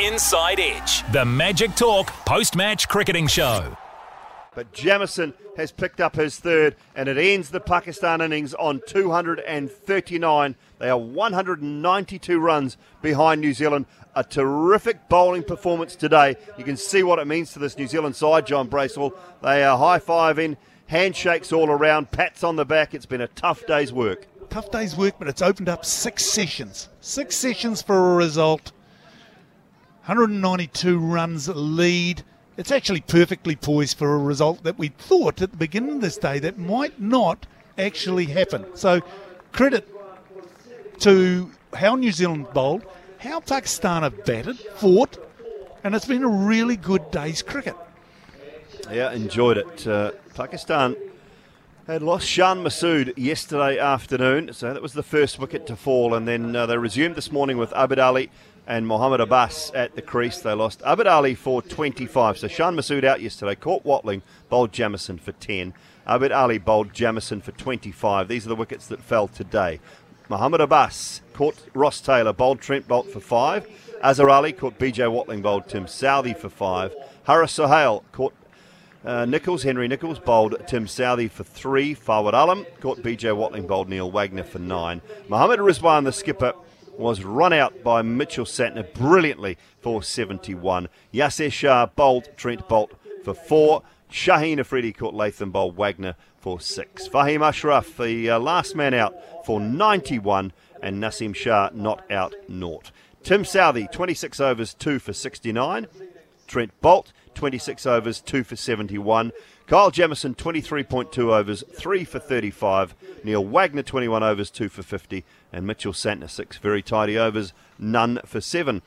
Inside Edge, the Magic Talk post match cricketing show. But Jamieson has picked up his third, and it ends the Pakistan innings on 239. They are 192 runs behind New Zealand. A terrific bowling performance today. You can see what it means to this New Zealand side, John Bracewell. They are high fiving, handshakes all around, pats on the back. It's been a tough day's work. Tough day's work, but it's opened up six sessions. Six sessions for a result. 192 runs lead. It's actually perfectly poised for a result that we thought at the beginning of this day that might not actually happen. So, credit to how New Zealand bowled, how Pakistan have batted, fought, and it's been a really good day's cricket. Yeah, enjoyed it. Uh, Pakistan had lost Shan Masood yesterday afternoon, so that was the first wicket to fall, and then uh, they resumed this morning with Abid Ali and Mohammad Abbas at the crease. They lost Abid Ali for 25, so Shan Masood out yesterday, caught Watling, bowled Jamieson for 10. Abid Ali bowled Jamieson for 25. These are the wickets that fell today. Mohammad Abbas caught Ross Taylor, bowled Trent Boult for 5. Azhar Ali caught BJ Watling, bowled Tim Southee for 5. Haris Sohail caught uh, Nicholls, Henry Nicholls bowled Tim Southee for three. Fawad Alam caught BJ Watling, bowled Neil Wagner for nine. Mohammad Rizwan, the skipper, was run out by Mitchell Santner brilliantly for 71. Yasir Shah bowled Trent Boult for four. Shaheen Afridi caught Latham bowled Wagner for six. Fahim Ashraf, the uh, last man out for 91, and Nasim Shah not out naught. Tim Southee, 26 overs, 2 for 69. Trent Boult, 26 overs, 2 for 71. Kyle Jamieson, 23.2 overs, 3 for 35. Neil Wagner, 21 overs, 2 for 50. And Mitchell Santner, 6 very tidy overs, none for 7.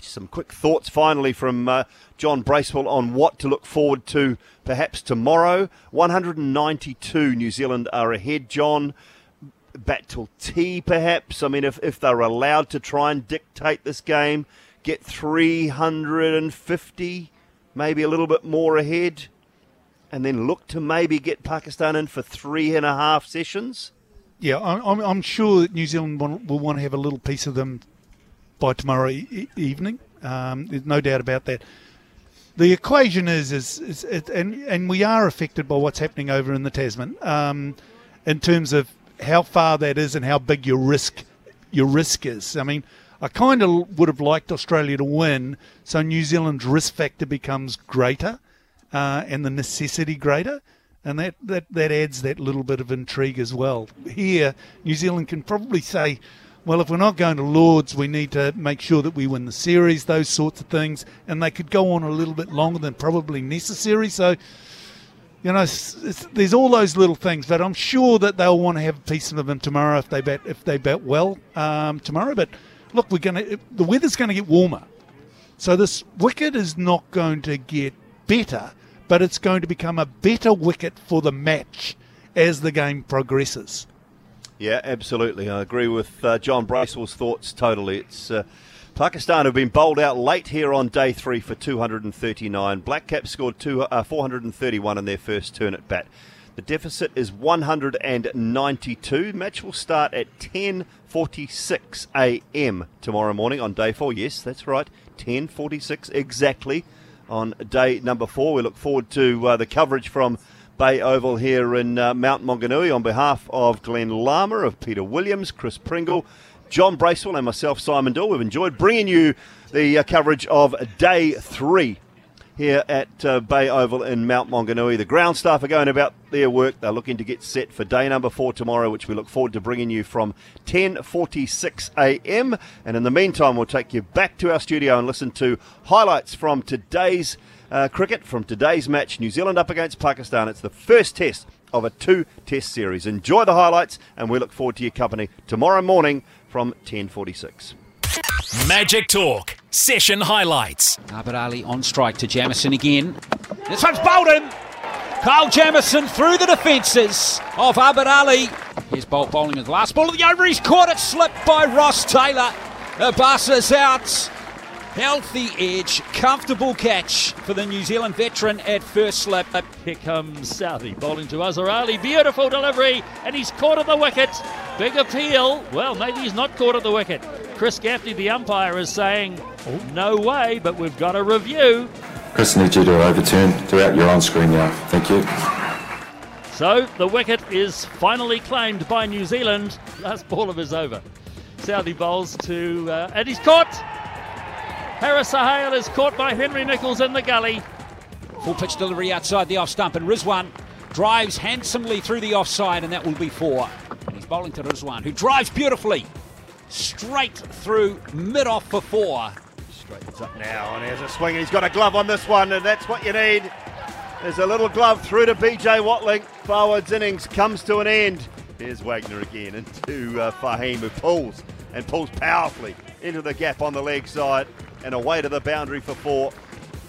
Some quick thoughts finally from uh, John Bracewell on what to look forward to perhaps tomorrow. 192 New Zealand are ahead, John. Bat tea, perhaps. I mean, if, if they're allowed to try and dictate this game, get 350 maybe a little bit more ahead, and then look to maybe get Pakistan in for three and a half sessions? Yeah, I'm, I'm sure that New Zealand will want to have a little piece of them by tomorrow e- evening. Um, there's no doubt about that. The equation is, is, is it, and and we are affected by what's happening over in the Tasman um, in terms of how far that is and how big your risk your risk is. I mean, I kind of would have liked Australia to win, so New Zealand's risk factor becomes greater uh, and the necessity greater. And that, that, that adds that little bit of intrigue as well. Here, New Zealand can probably say, well, if we're not going to Lords, we need to make sure that we win the series, those sorts of things. And they could go on a little bit longer than probably necessary. So, you know, there's all those little things, but I'm sure that they'll want to have a piece of them tomorrow if they bat if they bat well um, tomorrow. But look, we're going to the weather's going to get warmer, so this wicket is not going to get better, but it's going to become a better wicket for the match as the game progresses. Yeah, absolutely. I agree with uh, John Bracewell's thoughts totally. It's uh, Pakistan have been bowled out late here on day three for 239. Black Caps scored two, uh, 431 in their first turn at bat. The deficit is 192. Match will start at 10:46 a.m. tomorrow morning on day four. Yes, that's right, 10:46 exactly on day number four. We look forward to uh, the coverage from Bay Oval here in uh, Mount Maunganui on behalf of Glenn Lama, of Peter Williams, Chris Pringle, John Bracewell, and myself, Simon Dill. We've enjoyed bringing you the uh, coverage of day three here at uh, Bay Oval in Mount Maunganui. The ground staff are going about their work. They're looking to get set for day number four tomorrow, which we look forward to bringing you from 10:46 a.m. And in the meantime, we'll take you back to our studio and listen to highlights from today's uh, cricket, from today's match, New Zealand up against Pakistan. It's the first test of a two-test series. Enjoy the highlights, and we look forward to your company tomorrow morning from 10:46. Magic Talk session highlights. Abid Ali on strike to Jamieson again. This one's bowled in. Kyle Jamieson through the defences of Abid Ali. Here's Boult bowling his last ball of the over. He's caught it slipped by Ross Taylor. Abbas is out. Healthy edge, comfortable catch for the New Zealand veteran at first slip. Here comes Southee bowling to Azhar Ali. Beautiful delivery, and he's caught at the wicket. Big appeal. Well, maybe he's not caught at the wicket. Chris Gaffaney, the umpire, is saying, no way, but we've got a review. Chris needs you to overturn throughout your on screen now. Thank you. So the wicket is finally claimed by New Zealand. Last ball of his over. Southee bowls to, uh, and he's caught. Haris Sohail is caught by Henry Nicholls in the gully. Full pitch delivery outside the off stump, and Rizwan drives handsomely through the offside, and that will be four. And he's bowling to Rizwan, who drives beautifully straight through mid off for four. Straightens up now, and has a swing, and he's got a glove on this one, and that's what you need. There's a little glove through to BJ Watling. Fawad's innings comes to an end. Here's Wagner again into uh, Fahim, who pulls and pulls powerfully into the gap on the leg side and away to the boundary for four.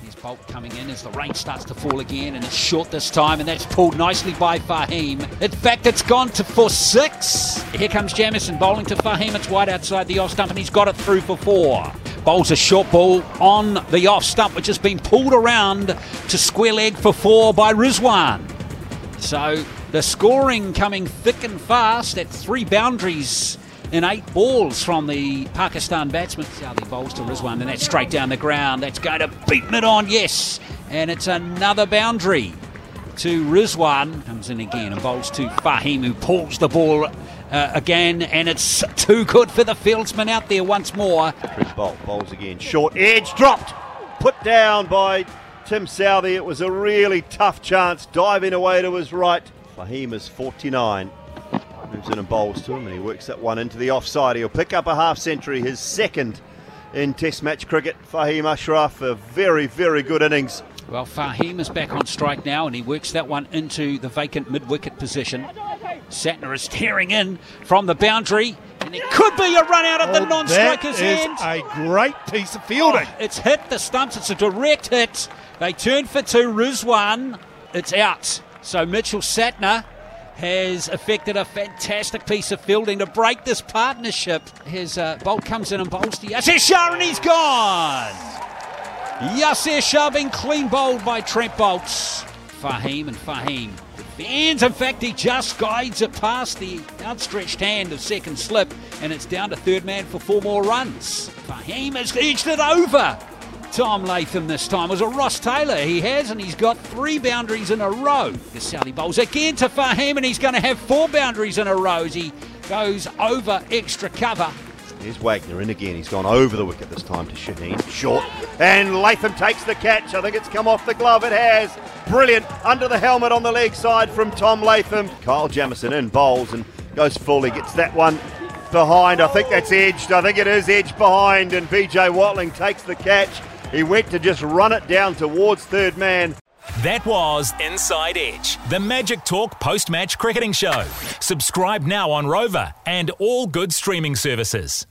Here's Boult coming in as the rain starts to fall again, and it's short this time, and that's pulled nicely by Fahim. In fact, it's gone to for six. Here comes Jamieson bowling to Fahim. It's wide outside the off stump, and he's got it through for four. Bowls a short ball on the off stump, which has been pulled around to square leg for four by Rizwan. So the scoring coming thick and fast at three boundaries in eight balls from the Pakistan batsman. Southee bowls to Rizwan, and that's straight down the ground. That's going to beat mid on, yes. And it's another boundary to Rizwan. Comes in again and bowls to Fahim, who pulls the ball uh, again, and it's too good for the fieldsman out there once more. Chris Boult bowls again. Short edge dropped. Put down by Tim Southee. It was a really tough chance. Diving away to his right. Fahim is 49. Moves in and bowls to him, and he works that one into the offside. He'll pick up a half century, his second in Test match cricket. Fahim Ashraf, a very, very good innings. Well, Fahim is back on strike now, and he works that one into the vacant mid wicket position. Santner is tearing in from the boundary, and it could be a run out of the Oh, non striker's that is hand. a great piece of fielding. Oh, it's hit the stumps. It's a direct hit. They turn for two. Rizwan, it's out. So Mitchell Santner has effected a fantastic piece of fielding to break this partnership. His uh, Boult comes in and bowls to Yasir Shah, and he's gone. Yasir Shah being clean bowled by Trent Bolts. Fahim and Fahim defends. In fact, he just guides it past the outstretched hand of second slip, and it's down to third man for four more runs. Fahim has edged it over. Tom Latham this time. Was a Ross Taylor he has, and he's got three boundaries in a row. Southee bowls again to Fahim, and he's going to have four boundaries in a row as he goes over extra cover. Here's Wagner in again. He's gone over the wicket this time to Shaheen. Short. And Latham takes the catch. I think it's come off the glove. It has. Brilliant. Under the helmet on the leg side from Tom Latham. Kyle Jamieson in bowls and goes full. He gets that one behind. I think that's edged. I think it is edged behind. And BJ Watling takes the catch. He went to just run it down towards third man. That was Inside Edge, the Magic Talk post match cricketing show. Subscribe now on Rover and all good streaming services.